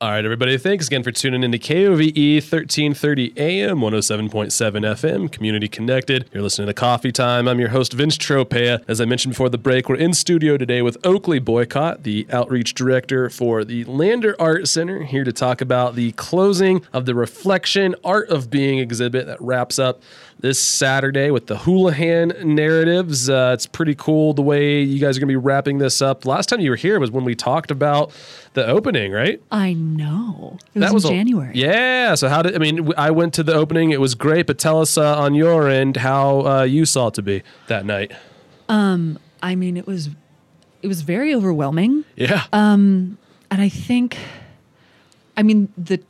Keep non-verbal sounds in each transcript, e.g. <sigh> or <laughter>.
All right, everybody. Thanks again for tuning in to KOVE 1330 AM, 107.7 FM, Community Connected. You're listening to Coffee Time. I'm your host, Vince Tropea. As I mentioned before the break, we're in studio today with Oakley Boycott, the outreach director for the Lander Art Center, here to talk about the closing of the Reflection Art of Being exhibit that wraps up this Saturday with the Houlihan narratives. Uh, it's pretty cool the way you guys are going to be wrapping this up. Last time you were here was when we talked about the opening, right? I know. It was, in a- January. yeah. So how did I mean? I went to the opening. It was great, but tell us uh, on your end how uh, you saw it to be that night. Um, I mean, it was it was very overwhelming. Yeah. Um, and I think I mean the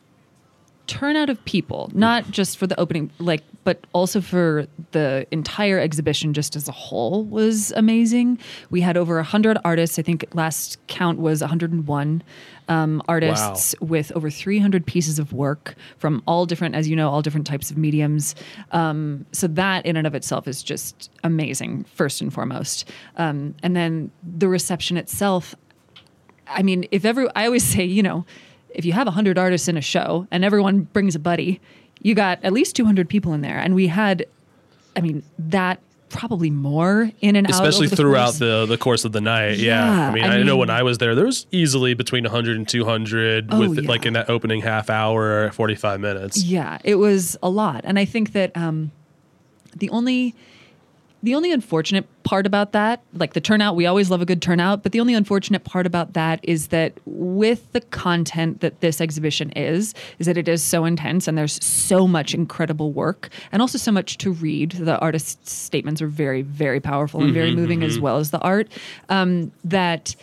turnout of people, not just for the opening like but also for the entire exhibition just as a whole was amazing. We had over 100 artists. I think last count was 101 um, artists with over 300 pieces of work from all different, as you know, all different types of mediums. Um, so that in and of itself is just amazing, first and foremost. Um, and then the reception itself, I mean, if every, I always say, you know, if you have 100 artists in a show and everyone brings a buddy, you got at least 200 people in there. And we had, I mean, that probably more in and out. Especially throughout course. the, the course of the night. Yeah. Yeah, I mean, I I, know when I was there, there was easily between 100 and 200 Oh, with yeah. like in that opening half hour, 45 minutes. Yeah, it was a lot, and I think that um, the only the only unfortunate part about that, like the turnout, we always love a good turnout, but the only unfortunate part about that is that with the content that this exhibition is, is that it is so intense and there's so much incredible work and also so much to read. The artist's statements are very, very powerful and very moving as well as the art. Um, that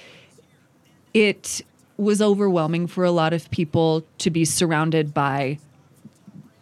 it was overwhelming for a lot of people to be surrounded by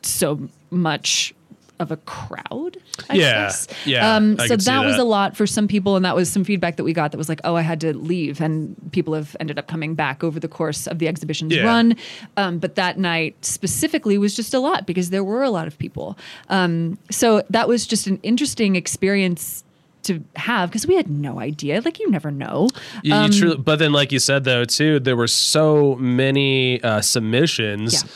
so much of a crowd. I Yeah, guess. yeah, Um, so see that was a lot for some people, and that was some feedback that we got that was like, "Oh, I had to leave," and people have ended up coming back over the course of the exhibition's Yeah. run. Um, but that night specifically was just a lot because there were a lot of people. Um, so that was just an interesting experience to have because we had no idea. Like you never know. You, Um, you truly, but then, like you said, though, too, there were so many uh, submissions Yeah.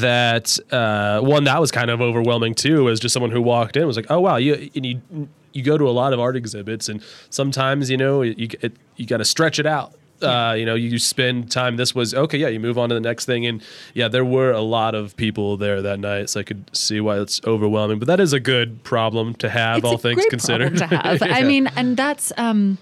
That uh, one that was kind of overwhelming too. As just someone who walked in was like, oh wow, you and you you go to a lot of art exhibits, and sometimes you know you it, you got to stretch it out. Uh, you know, you spend time. This was okay. Yeah, you move on to the next thing, and yeah, there were a lot of people there that night, so I could see why it's overwhelming. But that is a good problem to have, it's all things considered. to have. <laughs> I mean, and that's um,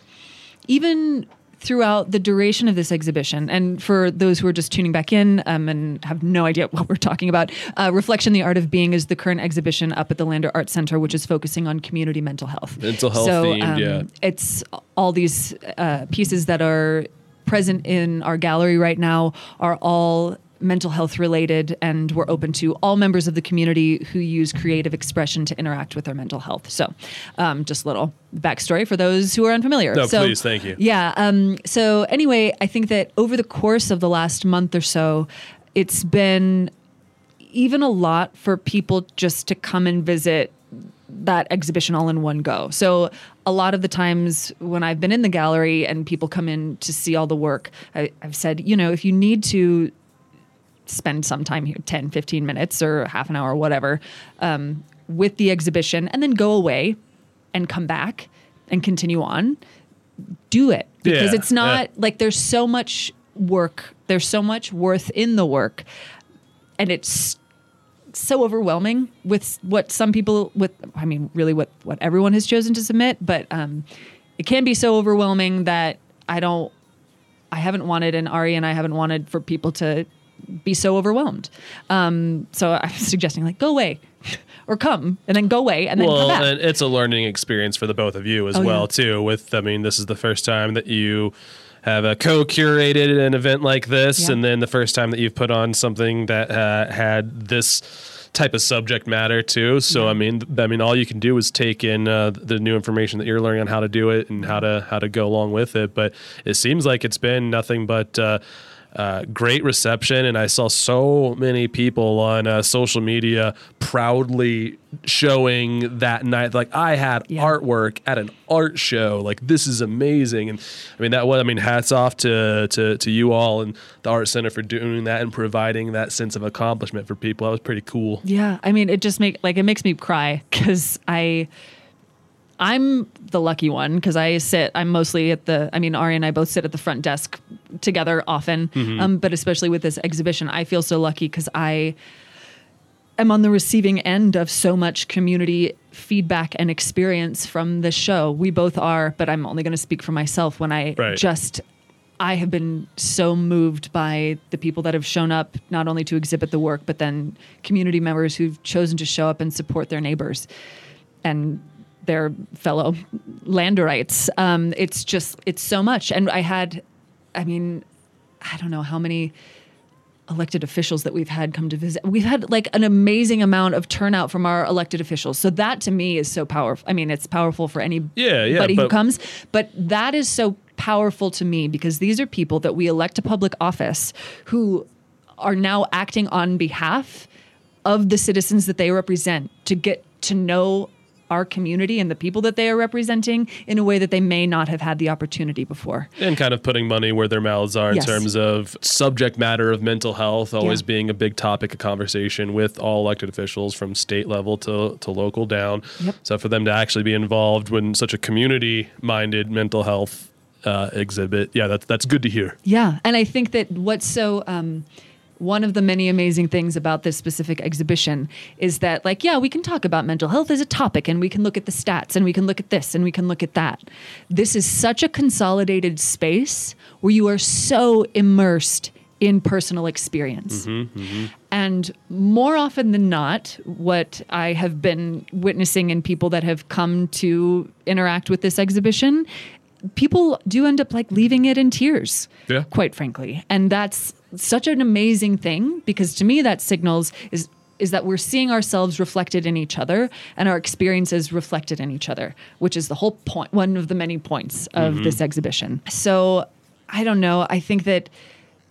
even throughout the duration of this exhibition. And for those who are just tuning back in um, and have no idea <laughs> what we're talking about, uh, Reflection: The Art of Being is the current exhibition up at the Lander Art Center, which is focusing on community mental health. Mental health so, themed, um, yeah. It's all these uh, pieces that are present in our gallery right now are all mental health related and we're open to all members of the community who use creative expression to interact with their mental health so um, just a little backstory for those who are unfamiliar No, so, please, thank you. yeah um, so anyway i think that over the course of the last month or so it's been even a lot for people just to come and visit that exhibition all in one go. So a lot of the times when I've been in the gallery and people come in to see all the work, I, I've said, you know, if you need to spend some time here 10 15 minutes or half an hour whatever um, with the exhibition and then go away and come back and continue on do it because Yeah, it's not yeah. like there's so much work there's so much worth in the work and it's so overwhelming with what some people with i mean really what what everyone has chosen to submit but um it can be so overwhelming that i don't i haven't wanted and ari and i haven't wanted for people to be so overwhelmed um so i'm suggesting like go away <laughs> or come and then go away and then well, come back and it's a learning experience for the both of you as Oh, well yeah. too. With I mean, this is the first time that you have a co-curated an event like this, Yeah. and then the first time that you've put on something that uh, had this type of subject matter too. So I mean, I mean, all you can do is take in uh, the new information that you're learning on how to do it and how to how to go along with it. But it seems like it's been nothing but. Uh, uh, great reception, and I saw so many people on uh, social media proudly showing that night. Like I had Yeah. artwork at an art show. Like this is amazing, and I mean that was. I mean, hats off to to to you all and the art center for doing that and providing that sense of accomplishment for people. That was pretty cool. Yeah, I mean, it just make like it makes me cry because I, I'm the lucky one because I sit. I'm mostly at the. I mean, Ari and I both sit at the front desk together often, um, but especially with this exhibition, I feel so lucky because I am on the receiving end of so much community feedback and experience from this show. We both are, but I'm only going to speak for myself when I Right. just I have been so moved by the people that have shown up not only to exhibit the work but then community members who've chosen to show up and support their neighbors and their fellow landerites. Um, it's just it's so much and I had I mean I don't know how many elected officials that we've had come to visit. We've had like an amazing amount of turnout from our elected officials. So that to me is so powerful. I mean, it's powerful for anybody Yeah, yeah, who comes, but that is so powerful to me because these are people that we elect to public office who are now acting on behalf of the citizens that they represent to get to know our community and the people that they are representing in a way that they may not have had the opportunity before. And kind of putting money where their mouths are in Yes. terms of subject matter of mental health always Yeah. being a big topic of conversation with all elected officials from state level to, to local down. Yep. So for them to actually be involved when such a community minded mental health uh, exhibit, yeah, that's that's good to hear. Yeah, and I think that what's so um, one of the many amazing things about this specific exhibition is that, like, yeah, we can talk about mental health as a topic, and we can look at the stats, and we can look at this, and we can look at that. This is such a consolidated space where you are so immersed in personal experience. Mm-hmm, mm-hmm. And more often than not, what I have been witnessing in people that have come to interact with this exhibition, people do end up like leaving it in tears. Yeah. Quite frankly. And that's such an amazing thing because to me that signals is is that we're seeing ourselves reflected in each other and our experiences reflected in each other, which is the whole point one of the many points of mm-hmm. this exhibition. So I don't know. I think that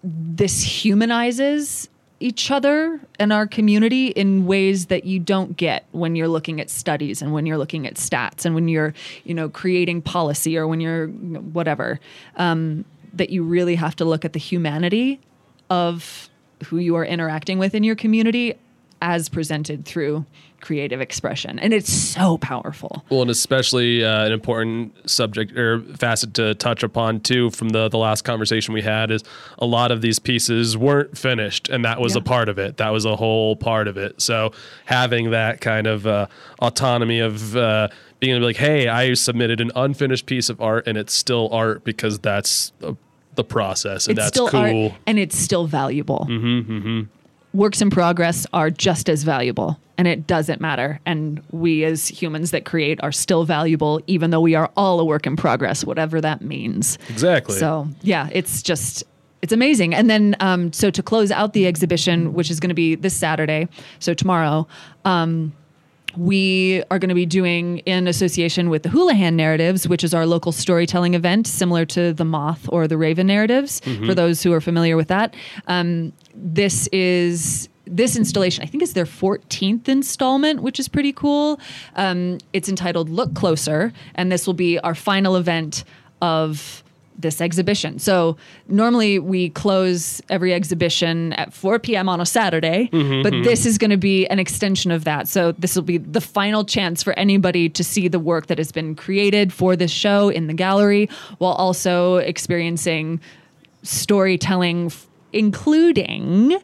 this humanizes each other and our community in ways that you don't get when you're looking at studies and when you're looking at stats and when you're you know creating policy or when you're whatever. Um, that you really have to look at the humanity of who you are interacting with in your community as presented through creative expression and it's so powerful Well, and especially uh, an important subject or facet to touch upon too from the the last conversation we had is a lot of these pieces weren't finished, and that was Yeah. a part of it. That was a whole part of it. So having that kind of uh, autonomy of uh, being able to be like, hey, I submitted an unfinished piece of art, and it's still art because that's the, the process, and it's that's still cool. art and it's still valuable. Mm-hmm, Works in progress are just as valuable, and it doesn't matter. And we, as humans that create, are still valuable, even though we are all a work in progress, whatever that means. Exactly. So yeah, it's just it's amazing. And then um, so to close out the exhibition, which is going to be this Saturday, so tomorrow. Um, we are going to be doing in association with the Houlihan Narratives, which is our local storytelling event, similar to the Moth or the Raven Narratives, for those who are familiar with that. Um, this is this installation, I think, is their 14th installment, which is pretty cool. Um, it's entitled Look Closer, and this will be our final event of this exhibition. So normally we close every exhibition at 4 p.m. on a Saturday, mm-hmm, but mm-hmm. this is going to be an extension of that. So this will be the final chance for anybody to see the work that has been created for this show in the gallery while also experiencing storytelling including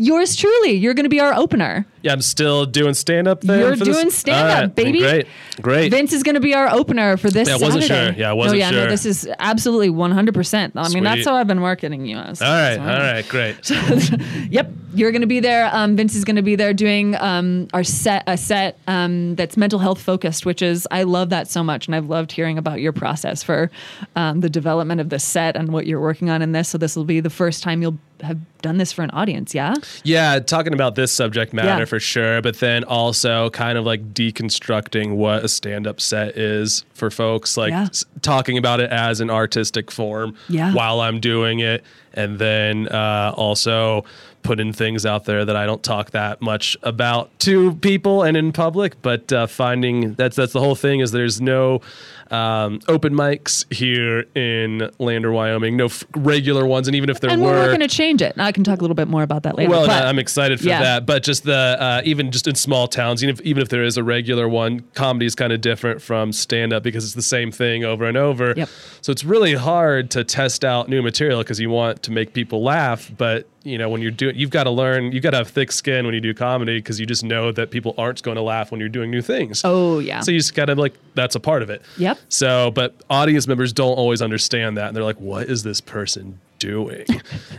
yours truly. You're going to be our opener. yeah, I'm still doing stand up there. You're doing stand-up, All right. baby. Great, great. Vince is going to be our opener for this Yeah, I wasn't Saturday. sure. Yeah, I wasn't no, yeah, sure. No, this is absolutely 100%. I mean, that's how I've been marketing you as. all right, So- all right, great. <laughs> Yep, you're going to be there. Um, Vince is going to be there doing um, our set, a set um, that's mental health focused, which is I love that so much, and I've loved hearing about your process for um, the development of this set and what you're working on in this. So this will be the first time you'll have done this for an audience, yeah? Yeah, talking about this subject matter Yeah. for sure, but then also kind of like deconstructing what a stand up set is for folks, like Yeah. s- talking about it as an artistic form Yeah. while I'm doing it. And then uh, also putting things out there that I don't talk that much about to people and in public, but uh, finding that's that's the whole thing is there's no um, open mics here in Lander, Wyoming, no f- regular ones, and even if there and were, we're going to change it. I can talk a little bit more about that later. well, but- I'm excited for yeah. that. But just the uh, even just in small towns, even if even if there is a regular one, comedy is kind of different from stand up because it's the same thing over and over. Yep. So it's really hard to test out new material because you want to make people laugh, but you know when you're doing, you've got to learn, you've got to have thick skin when you do comedy because you just know that people aren't going to laugh when you're doing new things. Oh, yeah. So you just gotta like that's a part of it. Yep. So, but audience members don't always understand that, and they're like, "What is this person doing?"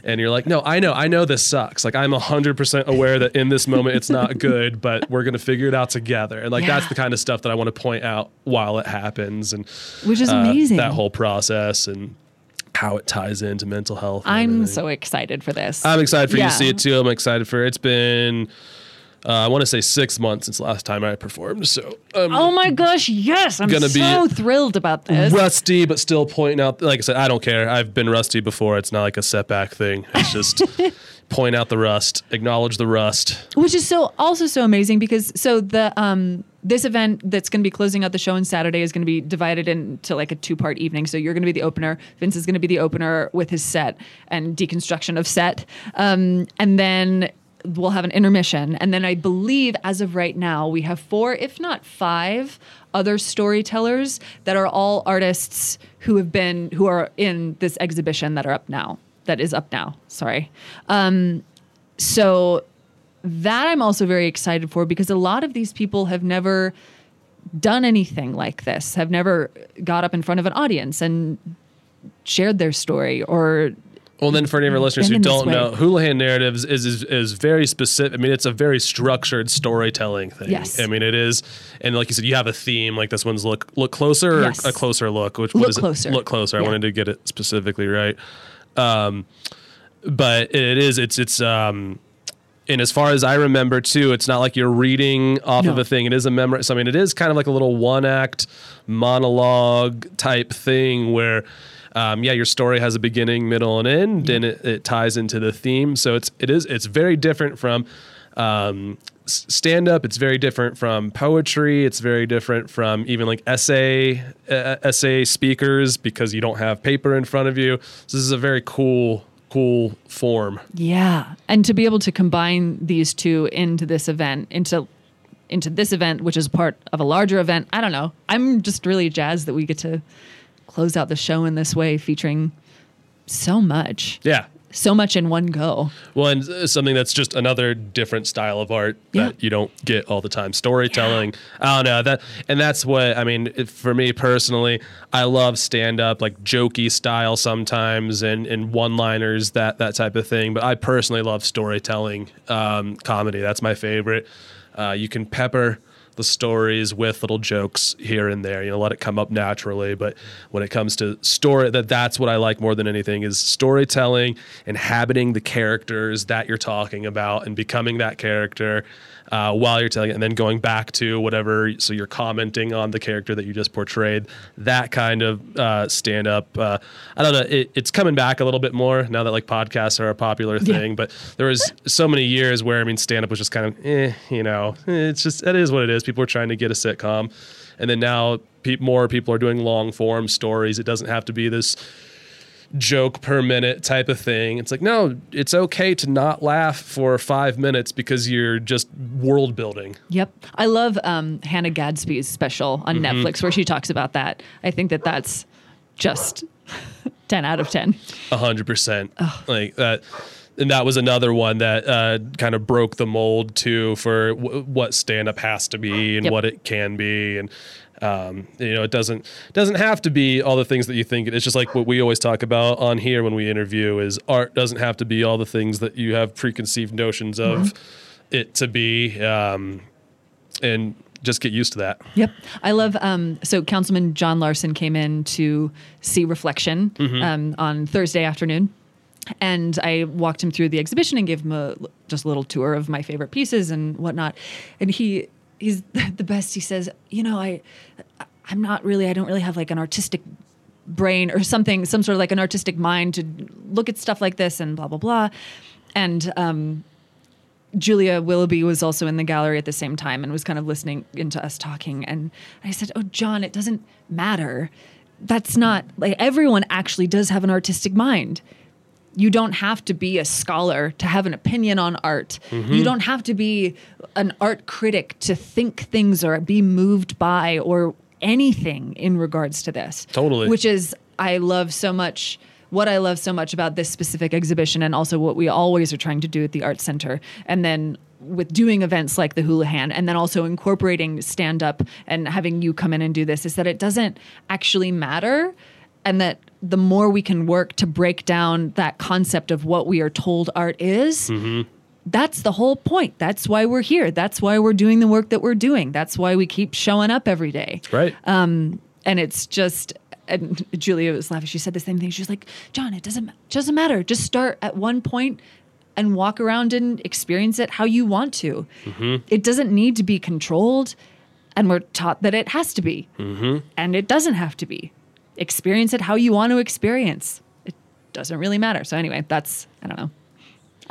and you're like, "No, I know, I know this sucks. Like, I'm hundred percent aware that in this moment it's not good, but we're gonna figure it out together." And like that's the kind of stuff that I want to point out while it happens, and Which is uh, amazing. That whole process and how it ties into mental health. I'm everything. so excited for this. I'm excited for you to see it too. I'm excited for it. it's been. Uh, I want to say six months since the last time I performed. So um, Oh my gosh, yes. I'm Gonna be- so thrilled about this. rusty, but still pointing out. Like I said, I don't care. I've been rusty before. It's not like a setback thing. It's just <laughs> point out the rust, acknowledge the rust. which is so also so amazing because so the um this event that's going to be closing out the show on Saturday is going to be divided into like a two part evening. So you're going to be the opener. Vince is going to be the opener with his set and deconstruction of set, um, and then we'll have an intermission. And then I believe as of right now we have four, if not five, other storytellers that are all artists who have been who are in this exhibition that are up now. That is up now. Sorry. Um, so that I'm also very excited for because a lot of these people have never done anything like this, have never got up in front of an audience and shared their story or Well, then for any of our listeners who Been in this don't know, Houlihan Narratives is, is is very specific. I mean, it's a very structured storytelling thing. Yes. I mean, it is, and like you said, you have a theme. Like this one's look look closer or Yes. a closer look. Which Look what is closer. It? Look closer. I wanted to get it specifically right. Um, but it is. It's it's um. And as far as I remember too, it's not like you're reading off of a thing. It is a memory. So I mean, it is kind of like a little one act monologue type thing where, um, yeah, your story has a beginning, middle, and end, and it, it ties into the theme. So it's it is it's very different from um, stand up. It's very different from poetry. It's very different from even like essay uh, essay speakers because you don't have paper in front of you. So this is a very cool cool form. yeah, and to be able to combine these two into this event into into this event which is part of a larger event. I don't know. I'm just really jazzed that we get to close out the show in this way featuring so much. Yeah. So much in one go. Well, and uh, something that's just another different style of art Yeah. that you don't get all the time. Storytelling. I don't know that, and that's what I mean. it- For me personally, I love stand up, like jokey style sometimes, and and one liners, that that type of thing. But I personally love storytelling, um, comedy. That's my favorite. Uh, you can pepper the stories with little jokes here and there you know let it come up naturally. But when it comes to story that that's what i like more than anything is storytelling inhabiting the characters that you're talking about and becoming that character uh, while you're telling it and then going back to whatever so you're commenting on the character that you just portrayed that kind of uh, stand up uh, i don't know it, it's coming back a little bit more now that like podcasts are a popular Yeah. thing but there was so many years where I mean, stand up was just kind of, eh, you know, it's just it is what it is. People are trying to get a sitcom, and then now pe- more people are doing long form stories. It doesn't have to be this joke per minute type of thing. It's like no, it's okay to not laugh for five minutes because you're just world building. Yep. I love um, Hannah Gadsby's special on Mm-hmm. Netflix where she talks about that. I think that that's just <laughs> 10 out of 10. A hundred percent. Like that. And that was another one that uh, kind of broke the mold too for w- what stand up has to be and Yep. what it can be. And um, you know, it doesn't doesn't have to be all the things that you think. It's just like what we always talk about on here when we interview is art doesn't have to be all the things that you have preconceived notions of it to be. Um, and just get used to that. Yep. I love, um, so Councilman John Larson came in to see Reflection Mm-hmm. um, on Thursday afternoon. and I walked him through the exhibition and gave him a just a little tour of my favorite pieces and whatnot. And he he's <laughs> the best. He says, you know, I I'm not really I don't really have like an artistic brain or something, some sort of like an artistic mind to look at stuff like this and blah blah blah. And um, Julia Willoughby was also in the gallery at the same time and was kind of listening into us talking. And I said, "Oh, John, it doesn't matter. That's not like everyone actually does have an artistic mind." You don't have to be a scholar to have an opinion on art. Mm-hmm. You don't have to be an art critic to think things or be moved by or anything in regards to this. Totally. Which is, I love so much. What I love so much about this specific exhibition, and also what we always are trying to do at the Art Center, and then with doing events like the Houlihan and then also incorporating stand up and having you come in and do this is that it doesn't actually matter and that the more we can work to break down that concept of what we are told art is, mm-hmm. that's the whole point. That's why we're here. That's why we're doing the work that we're doing. That's why we keep showing up every day. Right. Um, and it's just, and Julia was laughing. She said the same thing. She was like, John, it doesn't, doesn't matter. Just start at one point and walk around and experience it how you want to. Mm-hmm. It doesn't need to be controlled. And we're taught that it has to be. Mm-hmm. And it doesn't have to be experience it how you want to experience. It doesn't really matter. So anyway, that's I don't know.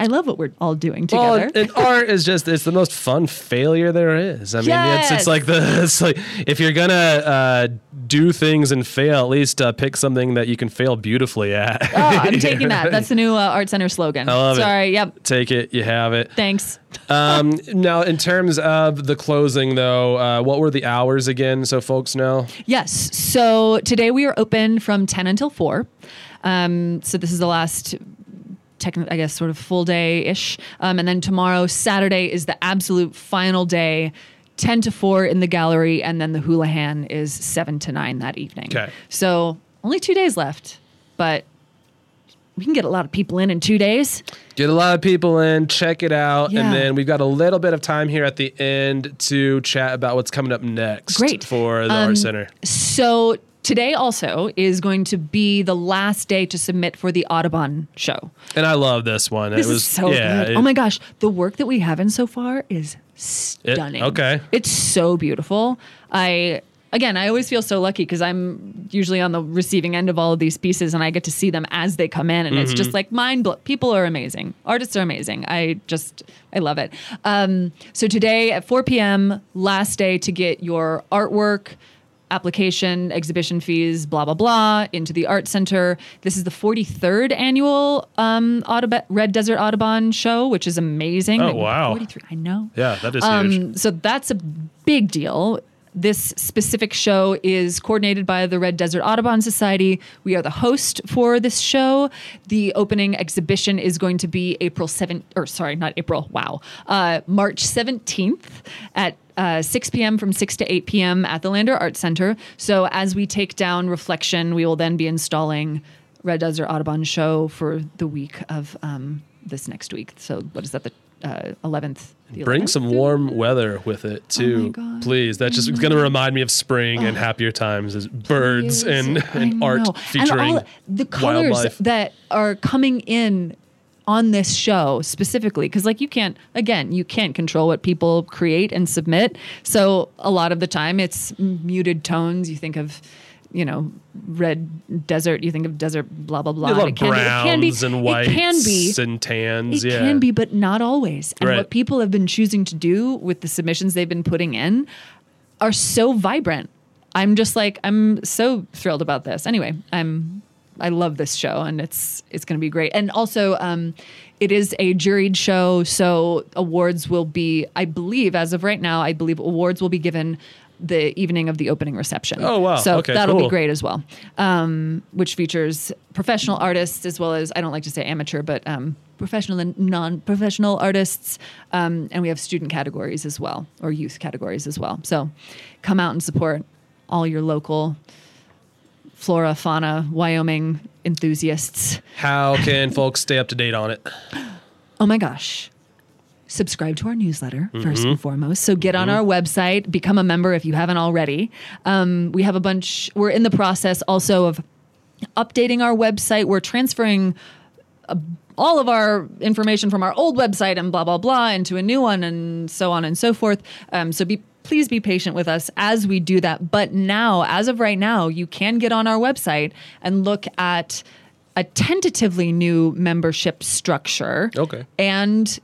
I love what we're all doing together. Well, and <laughs> art is just it's the most fun failure there is. I mean, yes. it's it's like the <laughs> it's like if you're gonna uh, do things and fail, at least uh, pick something that you can fail beautifully at. Oh, I'm <laughs> taking that. That's the new uh, art center slogan. I love Sorry, it. yep. Take it. You have it. Thanks. um, now, in terms of the closing, though, uh, what were the hours again, so folks know? Yes. So today we are open from 10 until 4. Um, so this is the last technically, I guess, sort of full day ish. Um, and then tomorrow, Saturday, is the absolute final day. 10 to 4 in the gallery, and then the Houlihan is 7 to 9 that evening. Okay. So only two days left, but we can get a lot of people in in two days. Get a lot of people in, check it out, yeah. and then we've got a little bit of time here at the end to chat about what's coming up next. Great for the um, art center. So Today also is going to be the last day to submit for the Audubon show. And I love this one. This it was is so yeah, good. It, oh my gosh, the work that we have in so far is stunning. It, okay. It's so beautiful. I again, I always feel so lucky because I'm usually on the receiving end of all of these pieces and I get to see them as they come in. And mm-hmm. it's just mm-hmm. like mind blow. People are amazing. Artists are amazing. I just, I love it. Um, so today at 4 p.m., last day to get your artwork, application, exhibition fees, blah, blah, blah, into the Art Center. This is the 43rd annual um, Audub- Red Desert Audubon show, which is amazing. Oh, wow. 43, I know. Yeah, that is um, huge. So that's a big deal. This specific show is coordinated by the Red Desert Audubon Society. We are the host for this show. The opening exhibition is going to be April 7th, or sorry, not April, wow, uh, March 17th at uh, 6 p.m. from 6 to 8 p.m. at the Lander Art Center. So as we take down reflection, we will then be installing Red Desert Audubon show for the week of um, this next week. So what is that? The uh, 11th. Bring some warm weather with it oh too, oh please. That's just going to remind me of spring oh. and happier times as birds and, and art featuring and all the colors wildlife. that are coming in on this show specifically because like you can't again you can't control what people create and submit so a lot of the time it's muted tones you think of you know red desert you think of desert blah blah blah it can, browns be, it can be and whites it can be and tans it yeah. can be but not always and right. what people have been choosing to do with the submissions they've been putting in are so vibrant i'm just like i'm so thrilled about this anyway i'm I love this show, and it's it's going to be great. And also, um, it is a juried show, so awards will be, I believe, as of right now, I believe awards will be given the evening of the opening reception. Oh wow! So okay, that'll cool. be great as well, um, which features professional artists as well as I don't like to say amateur, but um, professional and non-professional artists, um, and we have student categories as well or youth categories as well. So come out and support all your local flora, fauna, Wyoming enthusiasts. How can folks stay up to date on it? <gasps> Oh my gosh. Subscribe to our newsletter mm-hmm. first and foremost. So get mm-hmm. on our website, become a member if you haven't already. Um, we have a bunch, we're in the process also of updating our website. We're transferring a, all of our information from our old website and blah blah blah into a new one and so on and so forth. Um, so be please be patient with us as we do that. But now, as of right now, you can get on our website and look at a tentatively new membership structure. Okay. And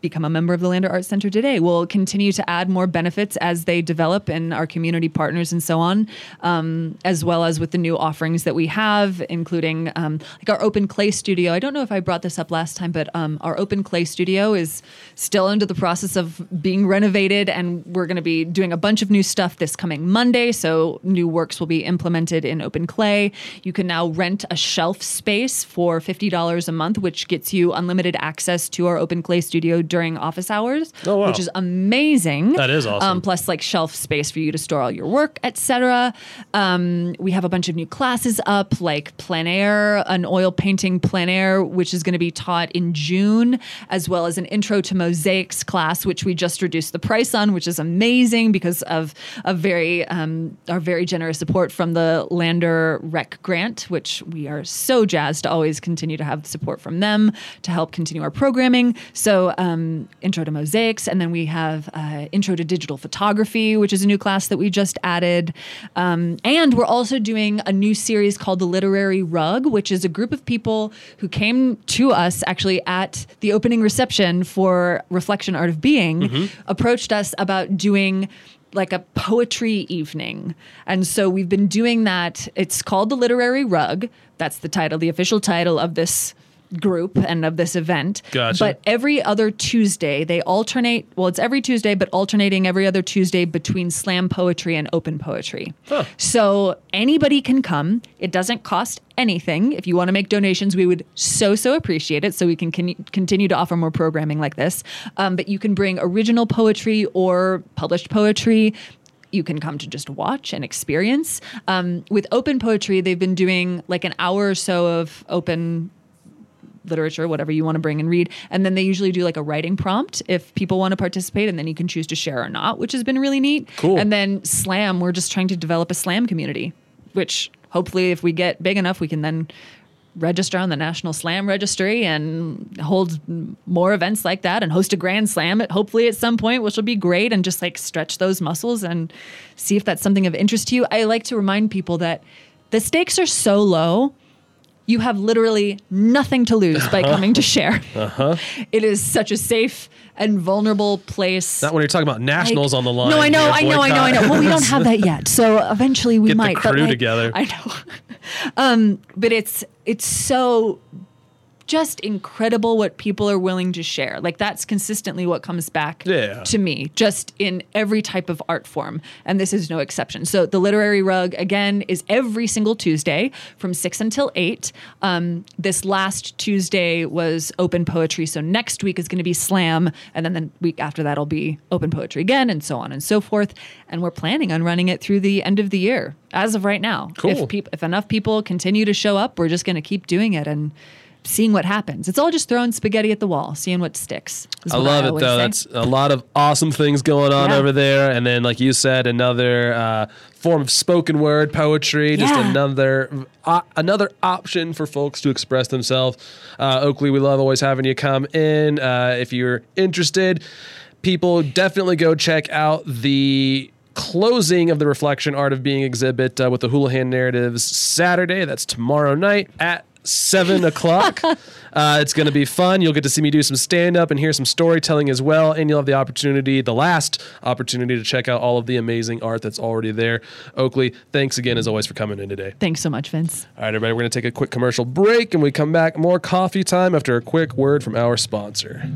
become a member of the Lander Arts Center today. We'll continue to add more benefits as they develop and our community partners and so on, um, as well as with the new offerings that we have, including um, like our open clay studio. I don't know if I brought this up last time, but um, our open clay studio is still under the process of being renovated, and we're going to be doing a bunch of new stuff this coming Monday. So new works will be implemented in open clay. You can now rent a shelf space for fifty dollars a month, which gets you unlimited access to our open clay studio during office hours, Oh, wow. which is amazing. That is awesome. Um, plus, like shelf space for you to store all your work, etc. Um, we have a bunch of new classes up, like plein air, an oil painting plein air, which is going to be taught in June, as well as an intro to mosaics class, which we just reduced the price on, which is amazing because of a very um, our very generous support from the Lander Rec Grant, which we are so jazzed to always continue to have support from them to help continue our programming. So, um, intro to mosaics, and then we have uh, intro to digital photography, which is a new class that we just added. Um, and we're also doing a new series called the Literary Rug, which is a group of people who came to us actually at the opening reception for Reflection Art of Being, approached us about doing like a poetry evening. And so we've been doing that. It's called the Literary Rug. That's the title, the official title of this group and of this event. Gotcha. But every other Tuesday, they alternate. Well, it's every Tuesday, but alternating every other Tuesday between slam poetry and open poetry. Huh. So anybody can come. It doesn't cost anything. If you want to make donations, we would so, so appreciate it so we can con- continue to offer more programming like this. Um, but you can bring original poetry or published poetry. You can come to just watch and experience. Um, with open poetry, they've been doing like an hour or so of open literature, whatever you want to bring and read. And then they usually do like a writing prompt if people want to participate, and then you can choose to share or not, which has been really neat. Cool. And then slam, we're just trying to develop a slam community, which hopefully, if we get big enough, we can then register on the National Slam Registry and hold more events like that and host a grand slam at hopefully at some point, which will be great and just like stretch those muscles and see if that's something of interest to you. I like to remind people that the stakes are so low you have literally nothing to lose by coming to share. Uh-huh. It is such a safe and vulnerable place. Not when you're talking about nationals Like- on the line. No, I know, I know, I know, I know. Well, we don't have that yet, so eventually we Get the might. but crew like, together. I know, <laughs> um, but it's it's so just incredible what people are willing to share. Like that's consistently what comes back Yeah. to me, just in every type of art form, and this is no exception. So the literary rug again is every single Tuesday from six until eight. Um, this last Tuesday was open poetry, so next week is going to be slam, and then the week after that'll be open poetry again, and so on and so forth. And we're planning on running it through the end of the year. As of right now, Cool. if peop- if enough people continue to show up, we're just going to keep doing it and seeing what happens. It's all just throwing spaghetti at the wall, seeing what sticks. I what love it though. say. That's a lot of awesome things going on Yeah. over there. And then, like you said, another uh, form of spoken word poetry. Just Yeah. another uh, another option for folks to express themselves. Uh, Oakley, we love always having you come in. Uh, if you're interested, people definitely go check out the closing of the reflection art of being exhibit uh, with the houlihan narratives saturday that's tomorrow night at seven o'clock. <laughs> Uh, it's going to be fun. You'll get to see me do some stand-up and hear some storytelling as well and you'll have the opportunity the last opportunity to check out all of the amazing art that's already there. Oakley thanks again as always for coming in today. Thanks so much, Vince. all right everybody we're going to take a quick commercial break and we come back more coffee time after a quick word from our sponsor